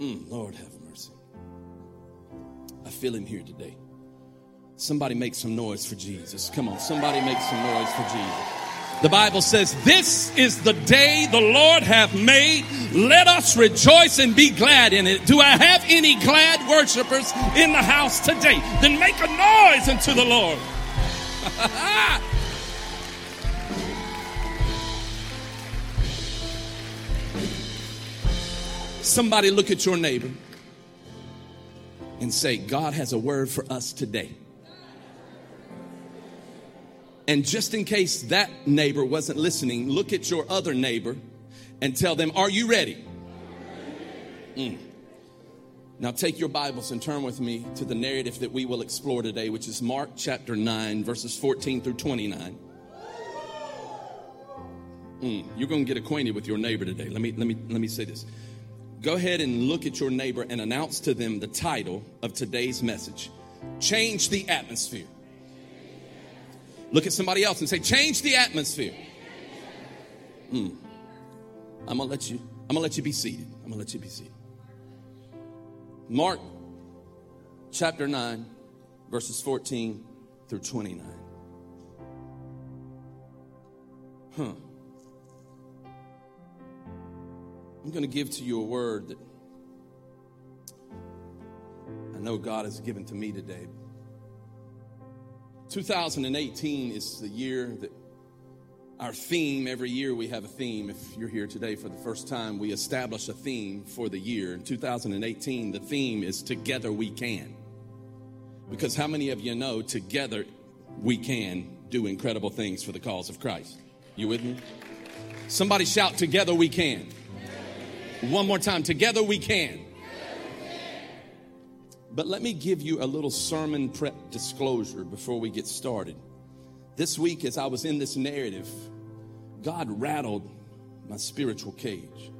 Mm, Lord have mercy. I feel him here today. Somebody make some noise for Jesus. Come on, somebody make some noise for Jesus. The Bible says, This is the day the Lord hath made. Let us rejoice and be glad in it. Do I have any glad worshipers in the house today? Then make a noise unto the Lord. Somebody look at your neighbor and say, God has a word for us today. And just in case that neighbor wasn't listening, look at your other neighbor and tell them, Are you ready? Mm. Now take your Bibles and turn with me to the narrative that we will explore today, which is Mark chapter 9, verses 14 through 29. Mm. You're going to get acquainted with your neighbor today. Let me, let, me, let me say this go ahead and look at your neighbor and announce to them the title of today's message Change the Atmosphere. Look at somebody else and say, Change the atmosphere. Mm. I'm gonna let you, I'm gonna let you be seated. I'm gonna let you be seated. Mark chapter 9, verses 14 through 29. Huh. I'm going to give to you a word that I know God has given to me today. 2018 is the year that our theme, every year we have a theme. If you're here today for the first time, we establish a theme for the year. In 2018, the theme is Together We Can. Because how many of you know together we can do incredible things for the cause of Christ? You with me? Somebody shout, Together we can. One more time. Together we can. But let me give you a little sermon prep disclosure before we get started. This week, as I was in this narrative, God rattled my spiritual cage.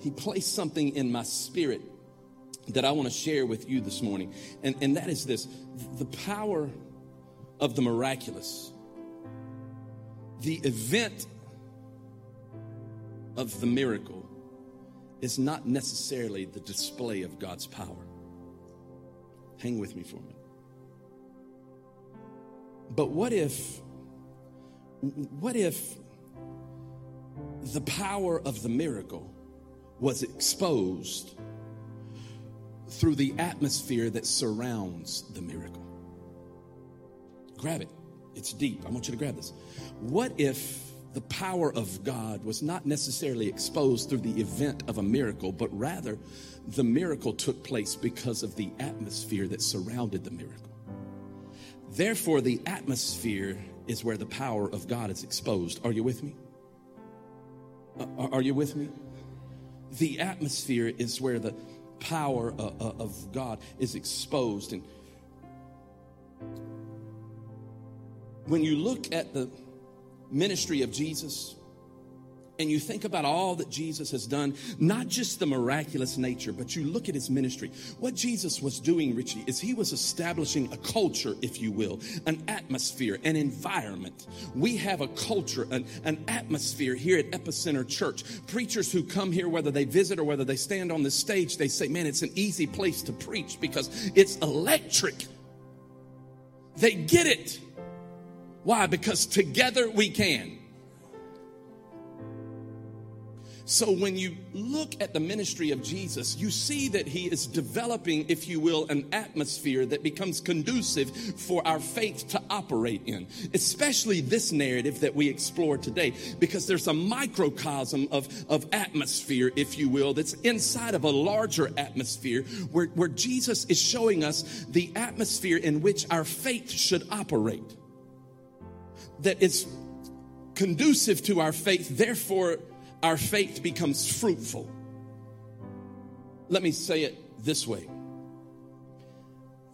He placed something in my spirit that I want to share with you this morning. And, and that is this the power of the miraculous, the event of the miracle is not necessarily the display of God's power. Hang with me for a minute. But what if, what if the power of the miracle was exposed through the atmosphere that surrounds the miracle? Grab it. It's deep. I want you to grab this. What if the power of God was not necessarily exposed through the event of a miracle, but rather the miracle took place because of the atmosphere that surrounded the miracle. Therefore, the atmosphere is where the power of God is exposed. Are you with me? Uh, are you with me? The atmosphere is where the power uh, uh, of God is exposed. And when you look at the ministry of Jesus and you think about all that Jesus has done, not just the miraculous nature, but you look at his ministry. What Jesus was doing, Richie, is he was establishing a culture, if you will, an atmosphere, an environment. We have a culture, an, an atmosphere here at Epicenter Church. Preachers who come here, whether they visit or whether they stand on the stage, they say, man, it's an easy place to preach because it's electric. They get it. Why? Because together we can. So when you look at the ministry of Jesus, you see that he is developing, if you will, an atmosphere that becomes conducive for our faith to operate in. Especially this narrative that we explore today, because there's a microcosm of, of atmosphere, if you will, that's inside of a larger atmosphere where, where Jesus is showing us the atmosphere in which our faith should operate that is conducive to our faith, therefore, our faith becomes fruitful. Let me say it this way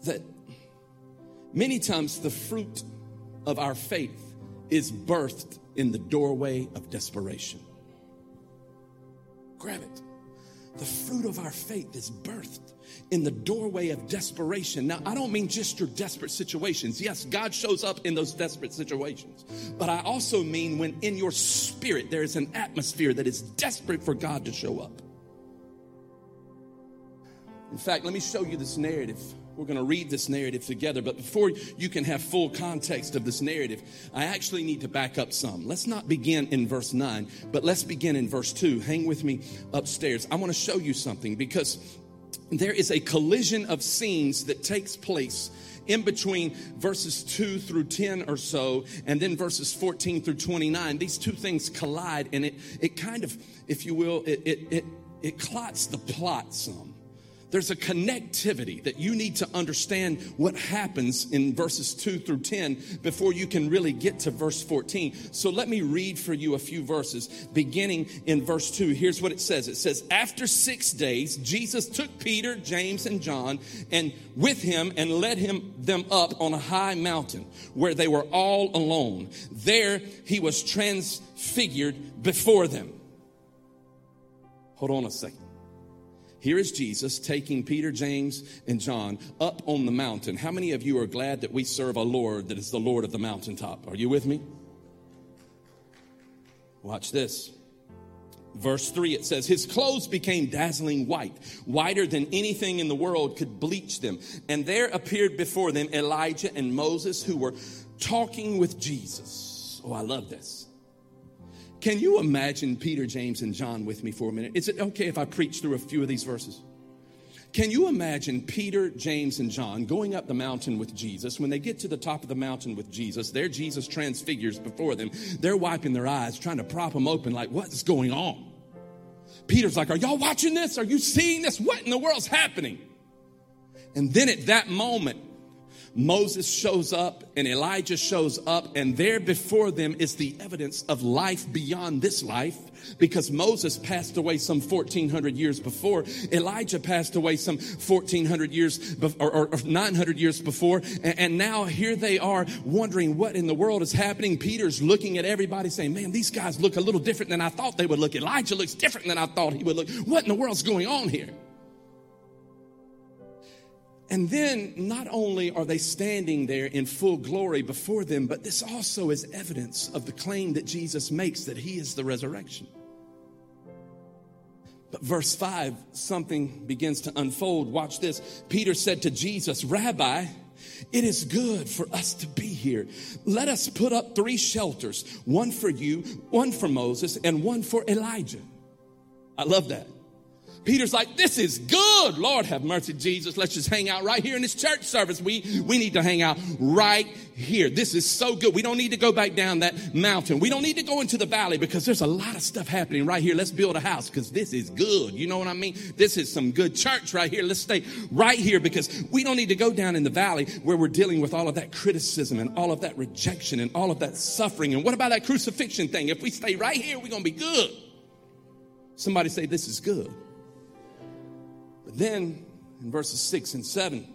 that many times the fruit of our faith is birthed in the doorway of desperation. Grab it. The fruit of our faith is birthed in the doorway of desperation. Now, I don't mean just your desperate situations. Yes, God shows up in those desperate situations. But I also mean when in your spirit there is an atmosphere that is desperate for God to show up. In fact, let me show you this narrative. We're going to read this narrative together, but before you can have full context of this narrative, I actually need to back up some. Let's not begin in verse 9, but let's begin in verse 2. Hang with me upstairs. I want to show you something because there is a collision of scenes that takes place in between verses 2 through 10 or so, and then verses 14 through 29. These two things collide, and it, it kind of, if you will, it, it, it, it clots the plot some. There's a connectivity that you need to understand what happens in verses 2 through 10 before you can really get to verse 14. So let me read for you a few verses beginning in verse 2. Here's what it says it says, After six days, Jesus took Peter, James, and John and with him and led him them up on a high mountain where they were all alone. There he was transfigured before them. Hold on a second. Here is Jesus taking Peter, James, and John up on the mountain. How many of you are glad that we serve a Lord that is the Lord of the mountaintop? Are you with me? Watch this. Verse 3, it says, His clothes became dazzling white, whiter than anything in the world could bleach them. And there appeared before them Elijah and Moses, who were talking with Jesus. Oh, I love this. Can you imagine Peter, James, and John with me for a minute? Is it okay if I preach through a few of these verses? Can you imagine Peter, James, and John going up the mountain with Jesus? When they get to the top of the mountain with Jesus, there Jesus transfigures before them. They're wiping their eyes, trying to prop them open, like, what's going on? Peter's like, Are y'all watching this? Are you seeing this? What in the world's happening? And then at that moment, Moses shows up and Elijah shows up, and there before them is the evidence of life beyond this life because Moses passed away some 1400 years before. Elijah passed away some 1400 years or, or, 900 years before. And, and now here they are wondering what in the world is happening. Peter's looking at everybody saying, Man, these guys look a little different than I thought they would look. Elijah looks different than I thought he would look. What in the world's going on here? And then not only are they standing there in full glory before them, but this also is evidence of the claim that Jesus makes that he is the resurrection. But verse 5, something begins to unfold. Watch this. Peter said to Jesus, Rabbi, it is good for us to be here. Let us put up three shelters one for you, one for Moses, and one for Elijah. I love that. Peter's like, this is good. Lord have mercy, Jesus. Let's just hang out right here in this church service. We, we need to hang out right here. This is so good. We don't need to go back down that mountain. We don't need to go into the valley because there's a lot of stuff happening right here. Let's build a house because this is good. You know what I mean? This is some good church right here. Let's stay right here because we don't need to go down in the valley where we're dealing with all of that criticism and all of that rejection and all of that suffering. And what about that crucifixion thing? If we stay right here, we're going to be good. Somebody say, this is good. Then in verses 6 and 7,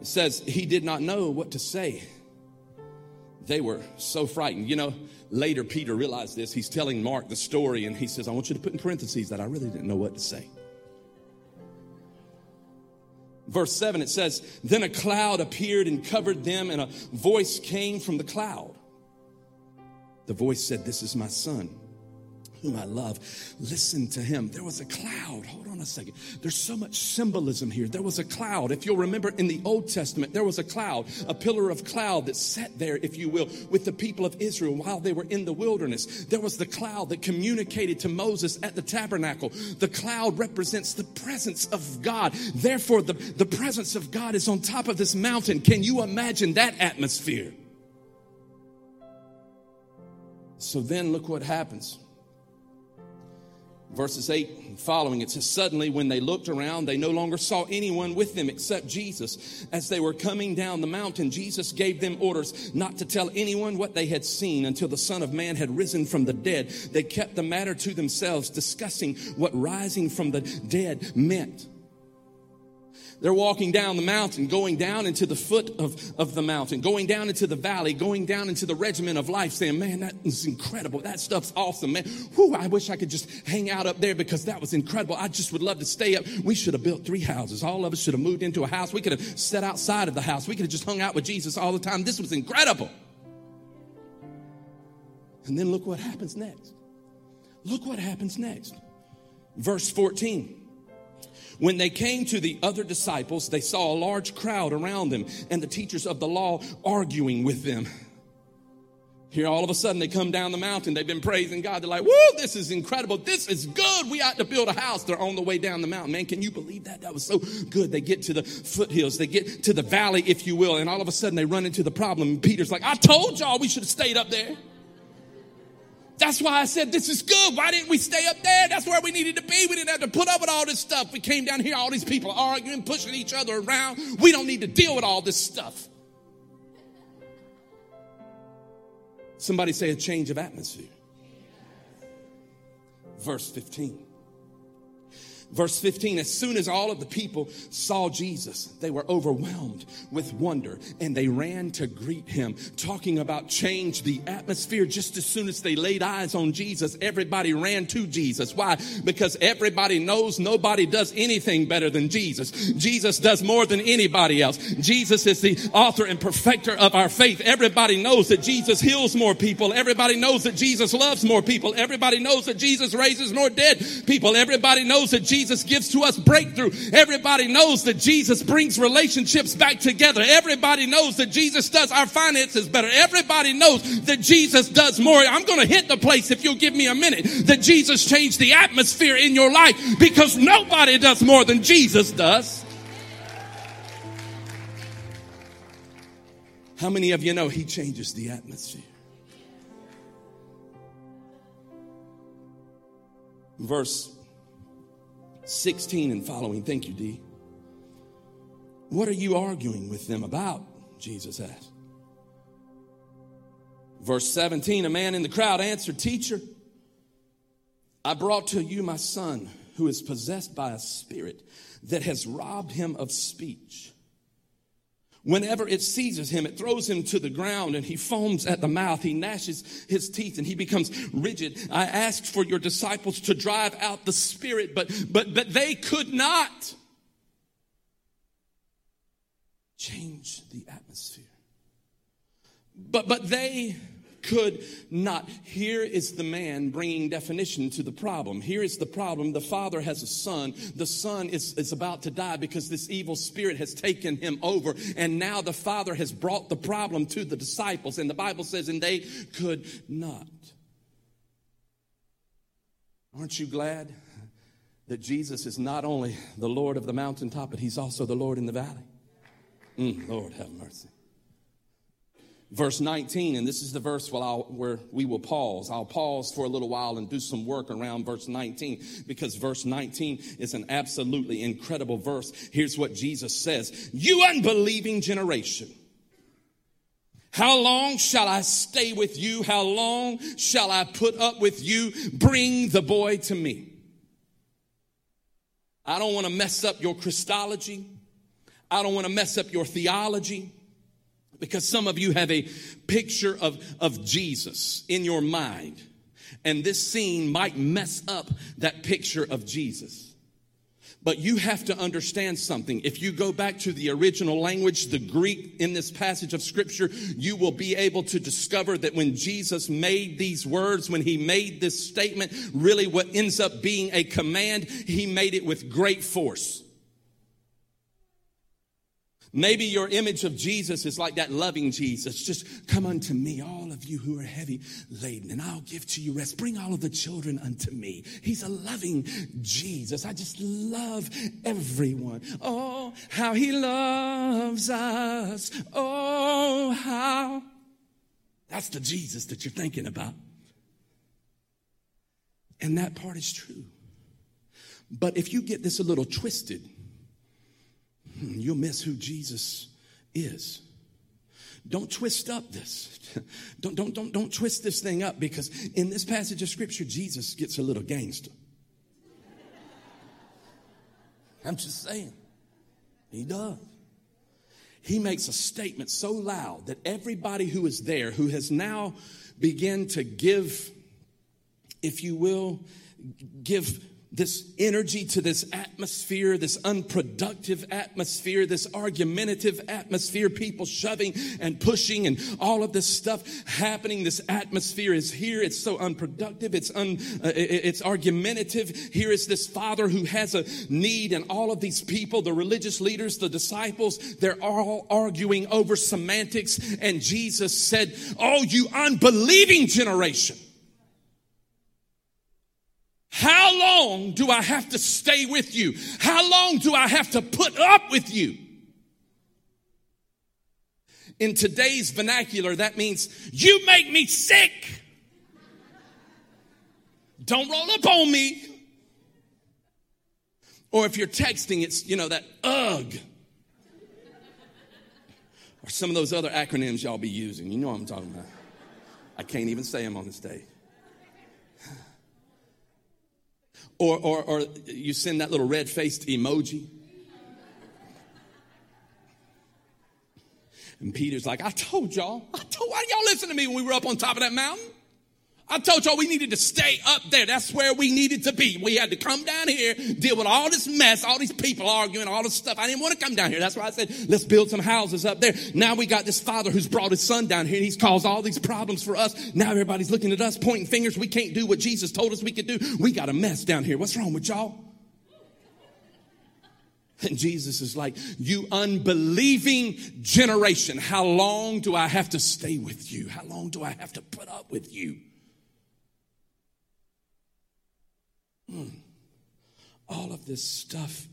it says, He did not know what to say. They were so frightened. You know, later Peter realized this. He's telling Mark the story, and he says, I want you to put in parentheses that I really didn't know what to say. Verse 7, it says, Then a cloud appeared and covered them, and a voice came from the cloud. The voice said, This is my son whom I love. Listen to him. There was a cloud. Hold on a second. There's so much symbolism here. There was a cloud. If you'll remember in the Old Testament, there was a cloud, a pillar of cloud that sat there, if you will, with the people of Israel while they were in the wilderness. There was the cloud that communicated to Moses at the tabernacle. The cloud represents the presence of God. Therefore, the, the presence of God is on top of this mountain. Can you imagine that atmosphere? So then look what happens verses 8 and following, it says, Suddenly, when they looked around, they no longer saw anyone with them except Jesus. As they were coming down the mountain, Jesus gave them orders not to tell anyone what they had seen until the Son of Man had risen from the dead. They kept the matter to themselves, discussing what rising from the dead meant. They're walking down the mountain, going down into the foot of, of the mountain, going down into the valley, going down into the regiment of life, saying, Man, that is incredible. That stuff's awesome, man. Whew, I wish I could just hang out up there because that was incredible. I just would love to stay up. We should have built three houses. All of us should have moved into a house. We could have sat outside of the house. We could have just hung out with Jesus all the time. This was incredible. And then look what happens next. Look what happens next. Verse 14. When they came to the other disciples, they saw a large crowd around them and the teachers of the law arguing with them. Here, all of a sudden, they come down the mountain. They've been praising God. They're like, whoa, this is incredible. This is good. We ought to build a house. They're on the way down the mountain. Man, can you believe that? That was so good. They get to the foothills. They get to the valley, if you will. And all of a sudden, they run into the problem. Peter's like, I told y'all we should have stayed up there. That's why I said this is good. Why didn't we stay up there? That's where we needed to be. We didn't have to put up with all this stuff. We came down here, all these people arguing, pushing each other around. We don't need to deal with all this stuff. Somebody say a change of atmosphere. Verse 15. Verse 15, as soon as all of the people saw Jesus, they were overwhelmed with wonder and they ran to greet him, talking about change the atmosphere. Just as soon as they laid eyes on Jesus, everybody ran to Jesus. Why? Because everybody knows nobody does anything better than Jesus. Jesus does more than anybody else. Jesus is the author and perfecter of our faith. Everybody knows that Jesus heals more people. Everybody knows that Jesus loves more people. Everybody knows that Jesus raises more dead people. Everybody knows that Jesus Jesus gives to us breakthrough. Everybody knows that Jesus brings relationships back together. Everybody knows that Jesus does our finances better. Everybody knows that Jesus does more. I'm going to hit the place if you'll give me a minute that Jesus changed the atmosphere in your life because nobody does more than Jesus does. How many of you know he changes the atmosphere? Verse 16 and following. Thank you, D. What are you arguing with them about? Jesus asked. Verse 17 A man in the crowd answered, Teacher, I brought to you my son who is possessed by a spirit that has robbed him of speech. Whenever it seizes him, it throws him to the ground and he foams at the mouth. He gnashes his teeth and he becomes rigid. I asked for your disciples to drive out the spirit, but, but, but they could not change the atmosphere. But, but they could not. Here is the man bringing definition to the problem. Here is the problem. The father has a son. The son is, is about to die because this evil spirit has taken him over. And now the father has brought the problem to the disciples. And the Bible says, and they could not. Aren't you glad that Jesus is not only the Lord of the mountaintop, but he's also the Lord in the valley? Mm, Lord, have mercy verse 19, and this is the verse where, where, we will pause. I'll pause for a little while and do some work around verse 19 because verse 19 is an absolutely incredible verse. Here's what Jesus says You unbelieving generation. How long shall I stay with you? How long shall I put up with you? Bring the boy to me. I don't want to mess up your Christology. I don't want to mess up your theology because some of you have a picture of, of Jesus in your mind. And this scene might mess up that picture of Jesus. But you have to understand something. If you go back to the original language, the Greek in this passage of scripture, you will be able to discover that when Jesus made these words, when he made this statement, really what ends up being a command, he made it with great force. Maybe your image of Jesus is like that loving Jesus. Just come unto me, all of you who are heavy laden, and I'll give to you rest. Bring all of the children unto me. He's a loving Jesus. I just love everyone. Oh, how he loves us. Oh, how. That's the Jesus that you're thinking about. And that part is true. But if you get this a little twisted, you'll miss who Jesus is. Don't twist up this. Don't, don't, don't, don't twist this thing up because in this passage of scripture, Jesus gets a little gangster. I'm just saying. He does. He makes a statement so loud that everybody who is there, who has now begun to give, if you will, give this energy to this atmosphere, this unproductive atmosphere, this argumentative atmosphere, people shoving and pushing and all of this stuff happening. This atmosphere is here. It's so unproductive. It's un, uh, it's argumentative. Here is this father who has a need and all of these people, the religious leaders, the disciples, they're all arguing over semantics. And Jesus said, Oh, you unbelieving generation. How long do I have to stay with you? How long do I have to put up with you? In today's vernacular, that means you make me sick. Don't roll up on me. Or if you're texting, it's, you know, that ugh. Or some of those other acronyms y'all be using. You know what I'm talking about. I can't even say them on the stage. Or, or, or you send that little red faced emoji. And Peter's like, I told y'all, I told, why y'all listen to me when we were up on top of that mountain? I told y'all we needed to stay up there. That's where we needed to be. We had to come down here, deal with all this mess, all these people arguing, all this stuff. I didn't want to come down here. That's why I said, let's build some houses up there. Now we got this father who's brought his son down here and he's caused all these problems for us. Now everybody's looking at us, pointing fingers. We can't do what Jesus told us we could do. We got a mess down here. What's wrong with y'all? And Jesus is like, you unbelieving generation, how long do I have to stay with you? How long do I have to put up with you? Mm. All of this stuff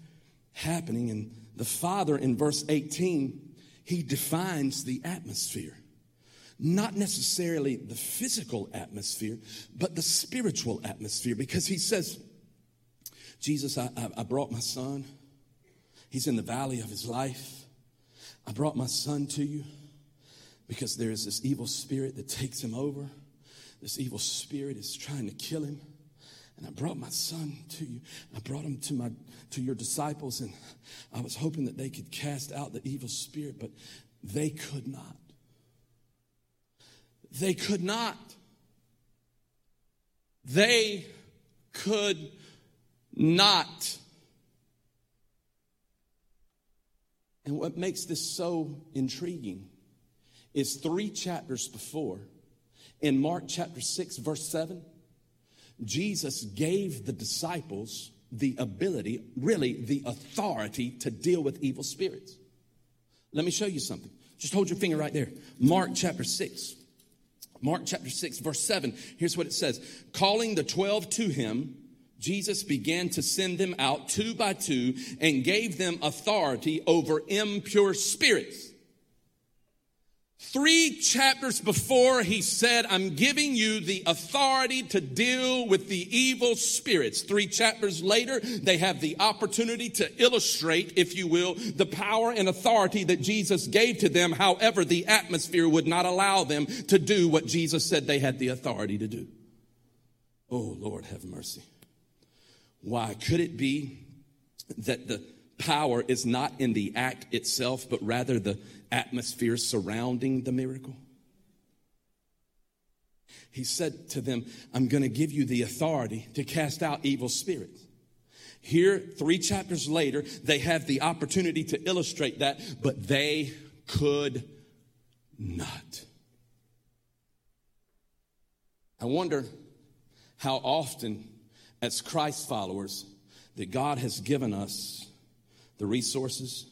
happening. And the Father in verse 18, he defines the atmosphere. Not necessarily the physical atmosphere, but the spiritual atmosphere, because he says, Jesus, I, I, I brought my son. He's in the valley of his life. I brought my son to you because there is this evil spirit that takes him over. This evil spirit is trying to kill him. And I brought my son to you. I brought him to my to your disciples, and I was hoping that they could cast out the evil spirit, but they could not. They could not. They could not. And what makes this so intriguing is three chapters before, in Mark chapter 6, verse 7 Jesus gave the disciples the ability, really the authority to deal with evil spirits. Let me show you something. Just hold your finger right there. Mark chapter 6. Mark chapter 6, verse 7. Here's what it says Calling the 12 to him, Jesus began to send them out two by two and gave them authority over impure spirits Three chapters before, he said, I'm giving you the authority to deal with the evil spirits. Three chapters later, they have the opportunity to illustrate, if you will, the power and authority that Jesus gave to them. However, the atmosphere would not allow them to do what Jesus said they had the authority to do. Oh, Lord, have mercy. Why could it be that the power is not in the act itself, but rather the atmosphere surrounding the miracle? He said to them, I'm going to give you the authority to cast out evil spirits. Here, three chapters later, they have the opportunity to illustrate that, but they could not. I wonder how often, as Christ followers, that God has given us the resources,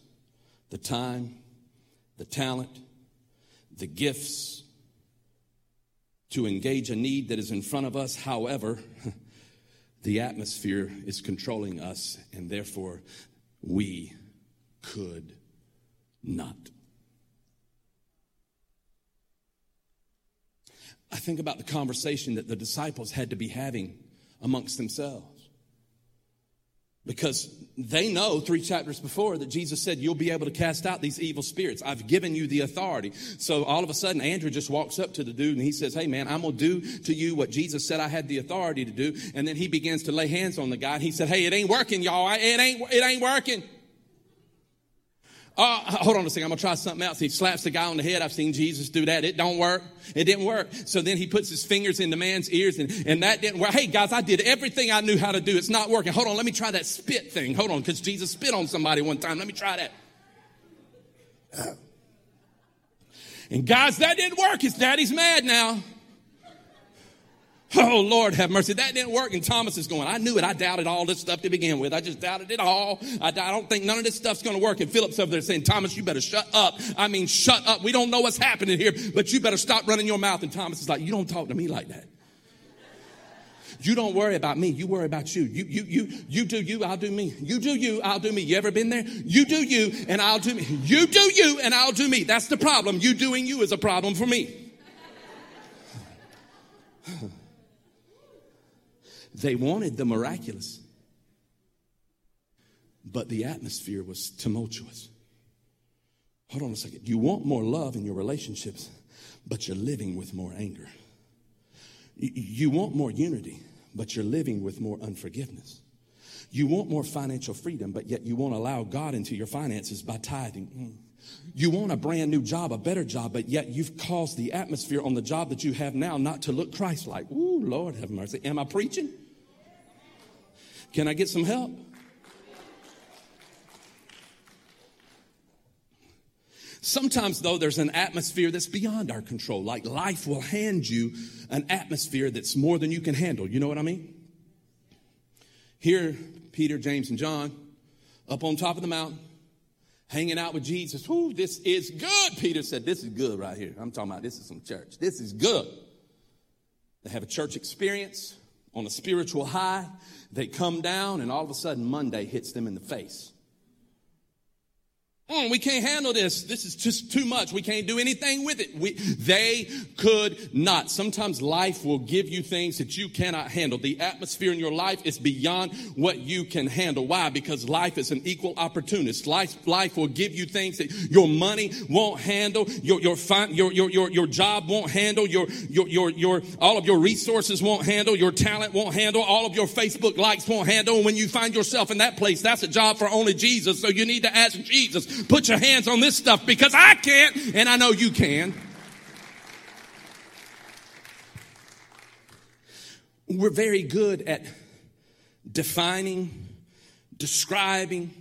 the time, the talent, the gifts to engage a need that is in front of us. However, the atmosphere is controlling us, and therefore we could not. I think about the conversation that the disciples had to be having amongst themselves. Because they know three chapters before that Jesus said, You'll be able to cast out these evil spirits. I've given you the authority. So all of a sudden, Andrew just walks up to the dude and he says, Hey, man, I'm going to do to you what Jesus said I had the authority to do. And then he begins to lay hands on the guy. And he said, Hey, it ain't working, y'all. It ain't, it ain't working. Oh, hold on a second. I'm gonna try something else. He slaps the guy on the head. I've seen Jesus do that. It don't work. It didn't work. So then he puts his fingers in the man's ears and, and that didn't work. Hey guys, I did everything I knew how to do. It's not working. Hold on. Let me try that spit thing. Hold on. Cause Jesus spit on somebody one time. Let me try that. And guys, that didn't work. His daddy's mad now. Oh, Lord have mercy. That didn't work. And Thomas is going, I knew it. I doubted all this stuff to begin with. I just doubted it all. I, I don't think none of this stuff's going to work. And Philip's over there saying, Thomas, you better shut up. I mean, shut up. We don't know what's happening here, but you better stop running your mouth. And Thomas is like, you don't talk to me like that. You don't worry about me. You worry about you. You, you, you, you do you, I'll do me. You do you, I'll do me. You ever been there? You do you, and I'll do me. You do you, and I'll do me. That's the problem. You doing you is a problem for me. They wanted the miraculous, but the atmosphere was tumultuous. Hold on a second. You want more love in your relationships, but you're living with more anger. You want more unity, but you're living with more unforgiveness. You want more financial freedom, but yet you won't allow God into your finances by tithing. Mm. You want a brand new job, a better job, but yet you've caused the atmosphere on the job that you have now not to look Christ like. Ooh, Lord have mercy. Am I preaching? Can I get some help? Sometimes, though, there's an atmosphere that's beyond our control. Like life will hand you an atmosphere that's more than you can handle. You know what I mean? Here, Peter, James, and John up on top of the mountain, hanging out with Jesus. Whoo, this is good. Peter said, This is good right here. I'm talking about this is some church. This is good. They have a church experience on a spiritual high. They come down, and all of a sudden, Monday hits them in the face. Mm, we can't handle this. This is just too much. We can't do anything with it. We, they could not. Sometimes life will give you things that you cannot handle. The atmosphere in your life is beyond what you can handle. Why? Because life is an equal opportunist. Life, life will give you things that your money won't handle, your, your, your, your, your, your job won't handle, your, your, your, your, all of your resources won't handle, your talent won't handle, all of your Facebook likes won't handle. And when you find yourself in that place, that's a job for only Jesus. So you need to ask Jesus put your hands on this stuff because I can't and I know you can. We're very good at defining, describing,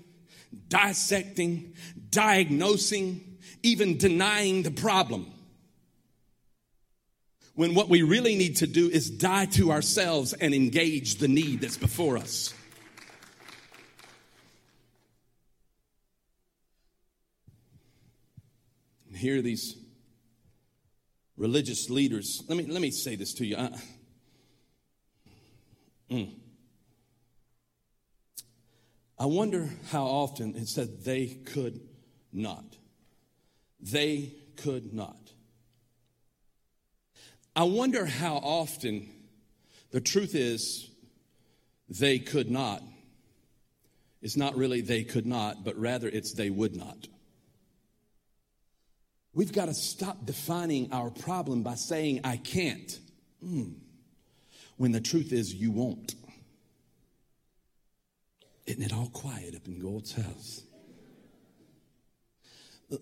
dissecting, diagnosing, even denying the problem. When what we really need to do is die to ourselves and engage the need that's before us. Hear these religious leaders. Let me, let me say this to you. I, mm. I wonder how often it said they could not. They could not. I wonder how often the truth is they could not. It's not really they could not, but rather it's they would not. We've got to stop defining our problem by saying, I can't, mm. when the truth is, you won't. Isn't it all quiet up in God's house?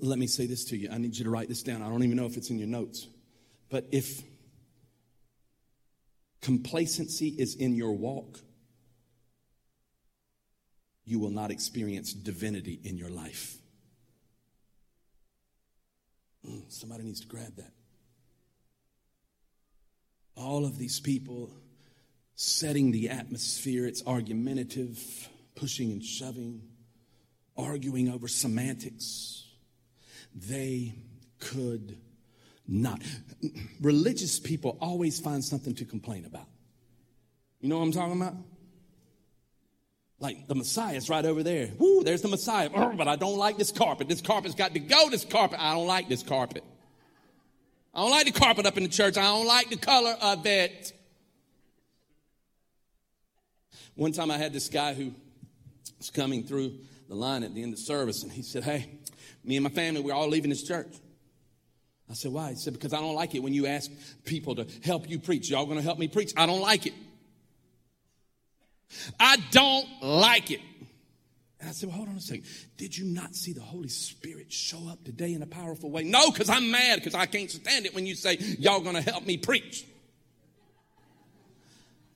Let me say this to you. I need you to write this down. I don't even know if it's in your notes. But if complacency is in your walk, you will not experience divinity in your life. Mm, somebody needs to grab that. All of these people setting the atmosphere, it's argumentative, pushing and shoving, arguing over semantics. They could not. Religious people always find something to complain about. You know what I'm talking about? Like the Messiah's right over there. Woo, there's the Messiah. Oh, but I don't like this carpet. This carpet's got to go. This carpet. I don't like this carpet. I don't like the carpet up in the church. I don't like the color of it. One time I had this guy who was coming through the line at the end of service, and he said, Hey, me and my family, we're all leaving this church. I said, Why? He said, Because I don't like it when you ask people to help you preach. Y'all gonna help me preach? I don't like it. I don't like it. And I said, Well, hold on a second. Did you not see the Holy Spirit show up today in a powerful way? No, because I'm mad because I can't stand it when you say, Y'all to help me preach.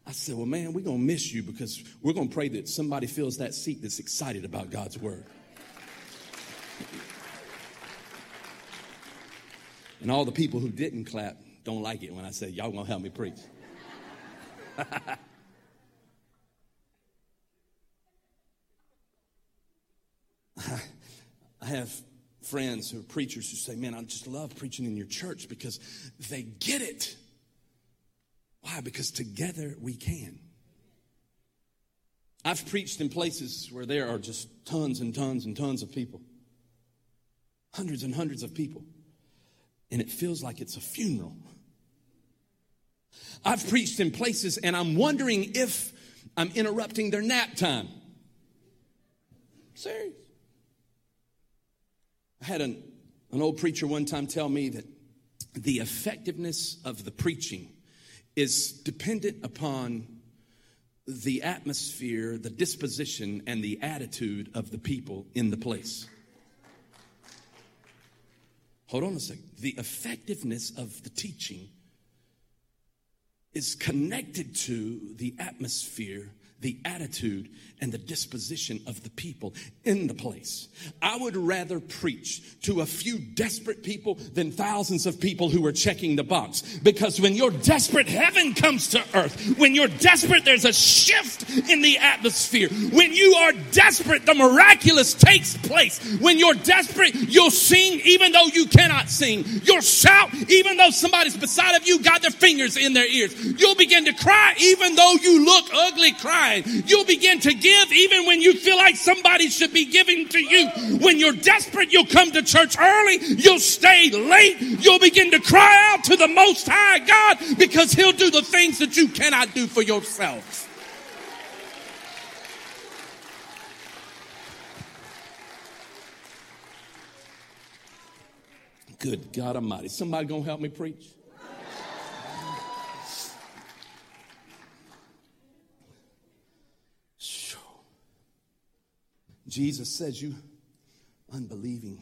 I said, Well, man, we're to miss you because we're to pray that somebody fills that seat that's excited about God's word. And all the people who didn't clap don't like it when I say, Y'all to help me preach. I have friends who are preachers who say, Man, I just love preaching in your church because they get it. Why? Because together we can. I've preached in places where there are just tons and tons and tons of people, hundreds and hundreds of people, and it feels like it's a funeral. I've preached in places and I'm wondering if I'm interrupting their nap time. Serious. I had an, an old preacher one time tell me that the effectiveness of the preaching is dependent upon the atmosphere, the disposition, and the attitude of the people in the place. Hold on a second. The effectiveness of the teaching is connected to the atmosphere the attitude and the disposition of the people in the place. I would rather preach to a few desperate people than thousands of people who are checking the box. Because when you're desperate, heaven comes to earth. When you're desperate, there's a shift in the atmosphere. When you are desperate, the miraculous takes place. When you're desperate, you'll sing even though you cannot sing. You'll shout even though somebody's beside of you got their fingers in their ears. You'll begin to cry even though you look ugly crying. You'll begin to give even when you feel like somebody should be giving to you. When you're desperate, you'll come to church early. You'll stay late. You'll begin to cry out to the Most High God because He'll do the things that you cannot do for yourself. Good God Almighty. Somebody gonna help me preach? Jesus says, You unbelieving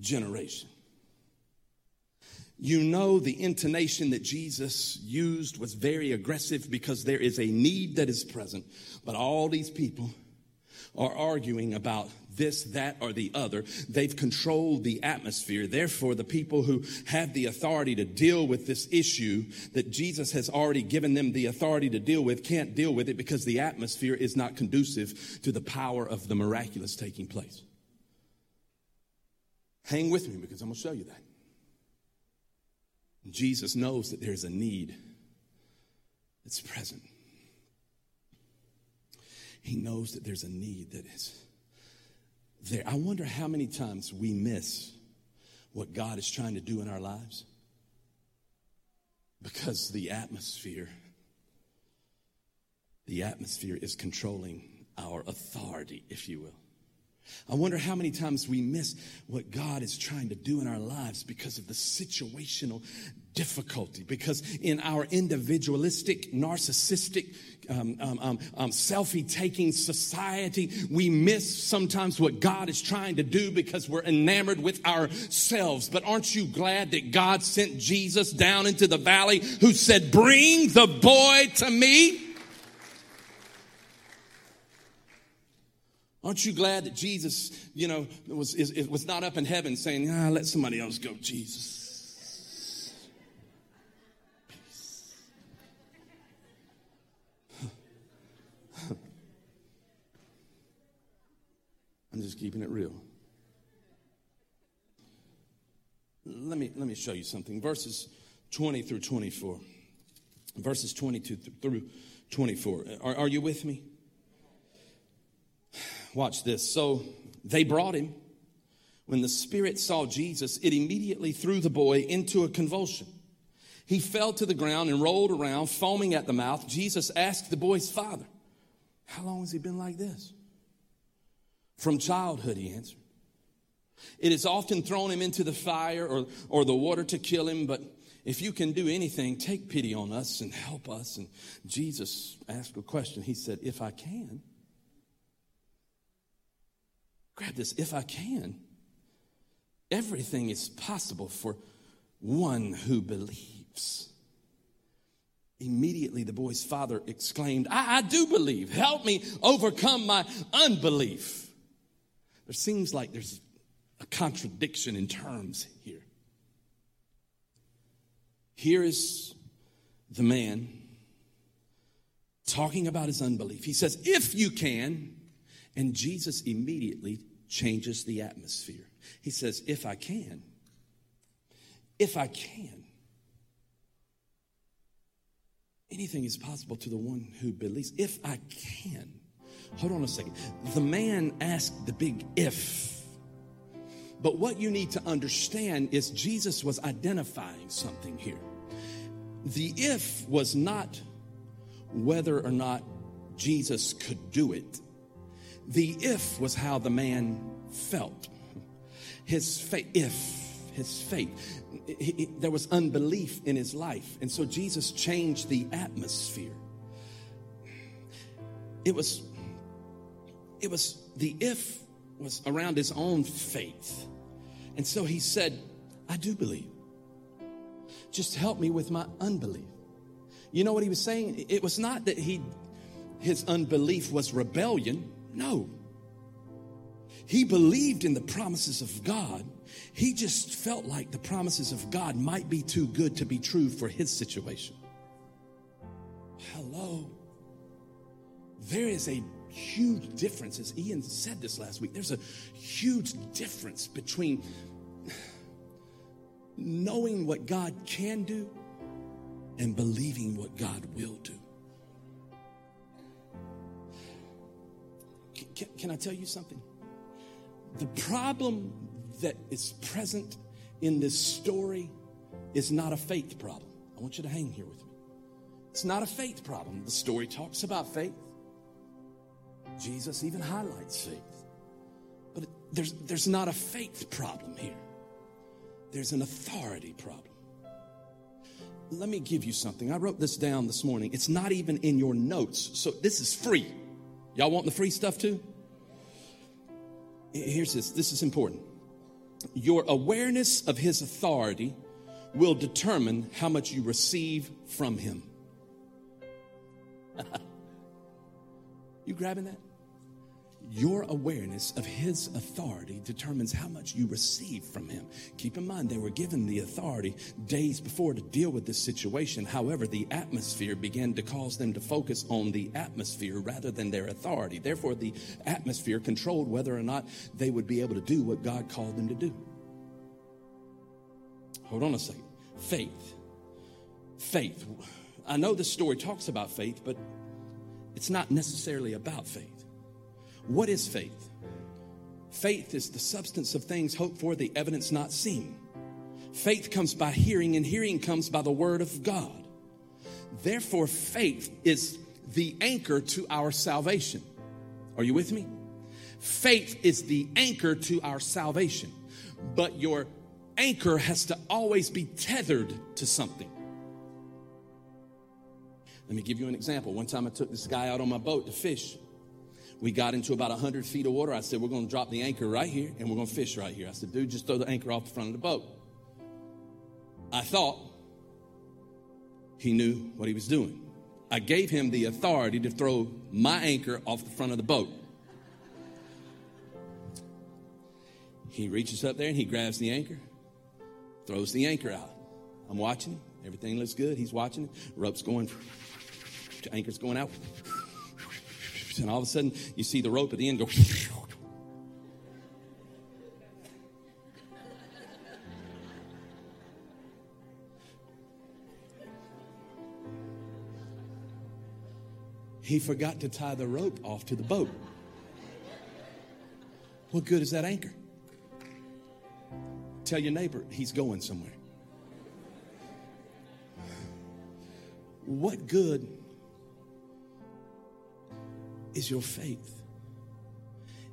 generation. You know, the intonation that Jesus used was very aggressive because there is a need that is present. But all these people are arguing about this, that, or the other. They've controlled the atmosphere. Therefore, the people who have the authority to deal with this issue that Jesus has already given them the authority to deal with can't deal with it because the atmosphere is not conducive to the power of the miraculous taking place. Hang with me because I'm going to show you that. Jesus knows that there's a need that's present. He knows that there's a need that is there. I wonder how many times we miss what God is trying to do in our lives because the atmosphere the atmosphere is controlling our authority if you will I wonder how many times we miss what God is trying to do in our lives because of the situational difficulty. Because in our individualistic, narcissistic, um, um, um, um selfie taking society, we miss sometimes what God is trying to do because we're enamored with ourselves. But aren't you glad that God sent Jesus down into the valley who said, Bring the boy to me? Aren't you glad that Jesus, you know, was, is, was not up in heaven saying, ah, let somebody else go, Jesus? Keeping it real. Let me, let me show you something. Verses 20 through 24. Verses 22 through 24. Are, are you with me? Watch this. So they brought him. When the spirit saw Jesus, it immediately threw the boy into a convulsion. He fell to the ground and rolled around, foaming at the mouth. Jesus asked the boy's father, How long has he been like this? From childhood, he answered. It has often thrown him into the fire or, or the water to kill him, but if you can do anything, take pity on us and help us. And Jesus asked a question. He said, If I can. grab this, if I can, everything is possible for one who believes. Immediately, the boy's father exclaimed, I, I do believe. Help me overcome my unbelief. There seems like there's a contradiction in terms here. Here is the man talking about his unbelief. He says, If you can, and Jesus immediately changes the atmosphere. He says, If I can, if I can, anything is possible to the one who believes. If I can. Hold on a second. The man asked the big if. But what you need to understand is Jesus was identifying something here. The if was not whether or not Jesus could do it. The if was how the man felt. His faith, if, his faith. He, he, there was unbelief in his life. And so Jesus changed the atmosphere. It was, it was, the if was around his own faith. And so he said, I do believe. Just help me with my unbelief. You know what he was saying? It was not that he his unbelief was rebellion. No. He believed in the promises of God. He just felt like the promises of God might be too good to be true for his situation. Hello. There is a huge difference, as Ian said this last week. There's a huge difference between knowing what God can do and believing what God will do. Can, can, I tell you something? The problem that is present in this story is not a faith problem. I want you to hang here with me. It's not a faith problem. The story talks about faith. Jesus even highlights faith. But there's, there's not a faith problem here, there's an authority problem let me give you something. I wrote this down this morning. It's not even in your notes. So this is free. Y'all want the free stuff too? Here's this. This is important. Your awareness of his authority will determine how much you receive from him. you grabbing that? Your awareness of his authority determines how much you receive from him. Keep in mind, they were given the authority days before to deal with this situation. However, the atmosphere began to cause them to focus on the atmosphere rather than their authority. Therefore, the atmosphere controlled whether or not they would be able to do what God called them to do. Hold on a second. Faith. Faith. I know this story talks about faith, but it's not necessarily about faith. What is faith? Faith is the substance of things hoped for, the evidence not seen. Faith comes by hearing, and hearing comes by the word of God. Therefore, faith is the anchor to our salvation. Are you with me? Faith is the anchor to our salvation, but your anchor has to always be tethered to something. Let me give you an example. One time I took this guy out on my boat to fish. We got into about 100 feet of water. I said, We're going to drop the anchor right here and we're going to fish right here. I said, Dude, just throw the anchor off the front of the boat. I thought he knew what he was doing. I gave him the authority to throw my anchor off the front of the boat. He reaches up there and he grabs the anchor, throws the anchor out. I'm watching. Everything looks good. He's watching it. Rope's going, anchor's going out and all of a sudden you see the rope at the end go. he forgot to tie the rope off to the boat. What good is that anchor? Tell your neighbor he's going somewhere. What good is your faith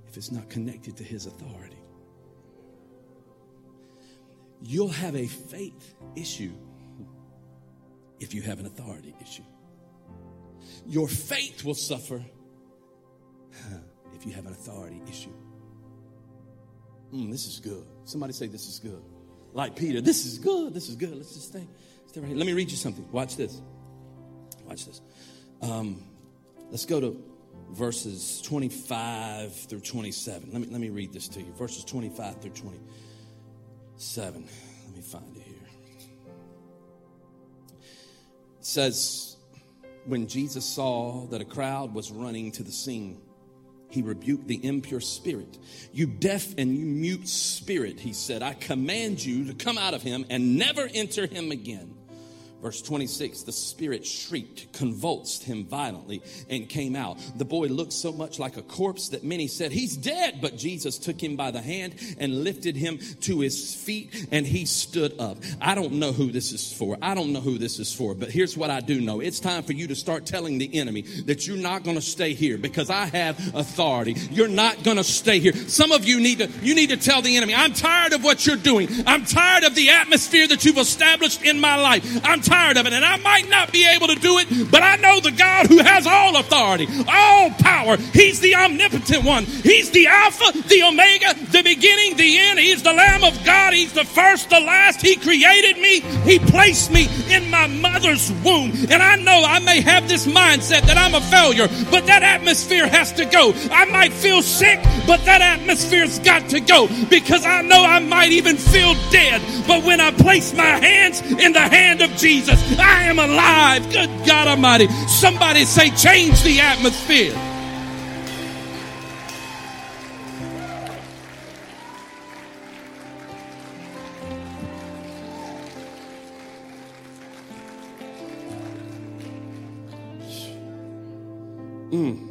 if it's not connected to His authority? You'll have a faith issue if you have an authority issue. Your faith will suffer if you have an authority issue. Mm, this is good. Somebody say, This is good. Like Peter, this is good. This is good. Let's just stay, stay right here. Let me read you something. Watch this. Watch this. Um, let's go to verses 25 through 27. Let me, let me read this to you. Verses 25 through 27. Let me find it here. It says, When Jesus saw that a crowd was running to the scene, he rebuked the impure spirit. You deaf and you mute spirit, he said, I command you to come out of him and never enter him again. Verse 26 the spirit shrieked, convulsed him violently, and came out. The boy looked so much like a corpse that many said, He's dead. But Jesus took him by the hand and lifted him to his feet, and he stood up. I don't know who this is for. I don't know who this is for, but here's what I do know it's time for you to start telling the enemy that you're not going to stay here because I have authority. You're not going to stay here. Some of you need to, you need to tell the enemy, I'm tired of what you're doing. I'm tired of the atmosphere that you've established in my life. I'm tired of it. And I might not be able to do it, but I know the God who has all authority, all power. He's the omnipotent one. He's the Alpha, the Omega, the beginning, the end. He's the Lamb of God. He's the first, the last. He created me. He placed me in my mother's womb. And I know I may have this mindset that I'm a failure, but that atmosphere has to go. I might feel sick, but that atmosphere's got to go because I know I might even feel dead. But when I place my hands in the hand of Jesus, Jesus. I am alive. Good God Almighty. Somebody say, change the atmosphere. Mm.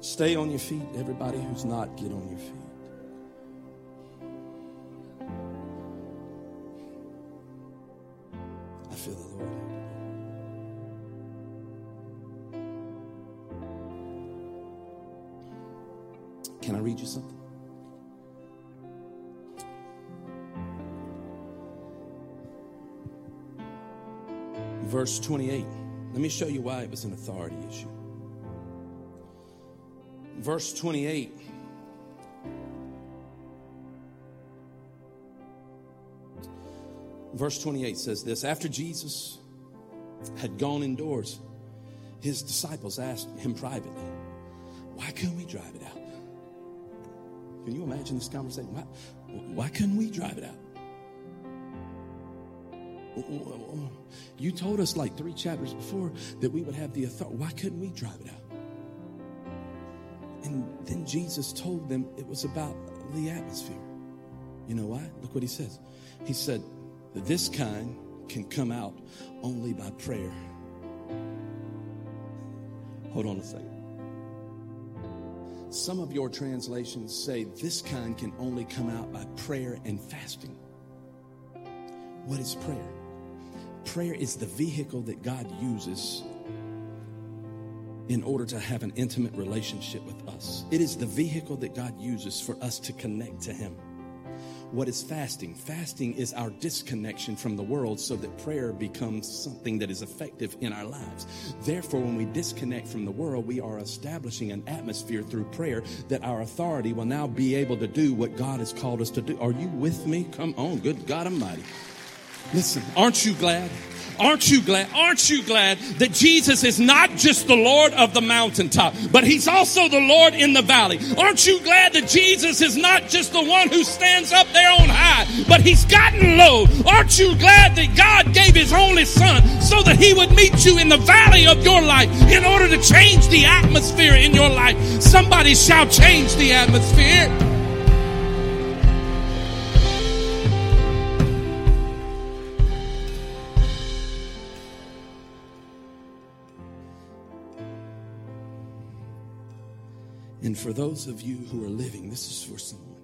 Stay on your feet. Everybody who's not, get on your feet. Read you something? Verse 28. Let me show you why it was an authority issue. Verse 28 Verse 28 says this After Jesus had gone indoors, his disciples asked him privately, Why couldn't we drive it out? Can you imagine this conversation? Why, why couldn't we drive it out? You told us like three chapters before that we would have the authority. Why couldn't we drive it out? And then Jesus told them it was about the atmosphere. You know why? Look what he says. He said, this kind can come out only by prayer. Hold on a second. Some of your translations say this kind can only come out by prayer and fasting. What is prayer? Prayer is the vehicle that God uses in order to have an intimate relationship with us. It is the vehicle that God uses for us to connect to Him. What is fasting? Fasting is our disconnection from the world so that prayer becomes something that is effective in our lives. Therefore, when we disconnect from the world, we are establishing an atmosphere through prayer that our authority will now be able to do what God has called us to do. Are you with me? Come on, good God Almighty. Listen, aren't you glad? Aren't you glad? Aren't you glad that Jesus is not just the Lord of the mountaintop, but he's also the Lord in the valley? Aren't you glad that Jesus is not just the one who stands up there on high, but he's gotten low? Aren't you glad that God gave his only son so that he would meet you in the valley of your life in order to change the atmosphere in your life? Somebody shall change the atmosphere. And for those of you who are living, this is for someone.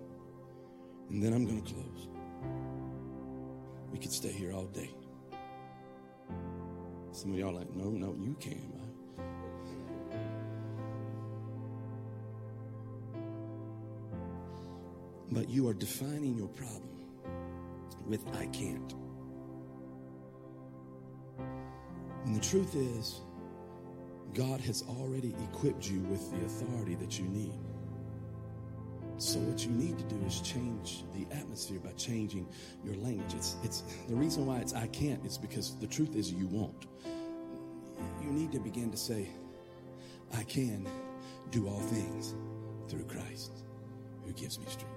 And then I'm going to close. We could stay here all day. Some of y'all are like, no, no, you can't. But you are defining your problem with I can't. And the truth is, God has already equipped you with the authority that you need. So what you need to do is change the atmosphere by changing your language. It's, it's the reason why it's I can't is because the truth is you won't. You need to begin to say, I can do all things through Christ who gives me strength.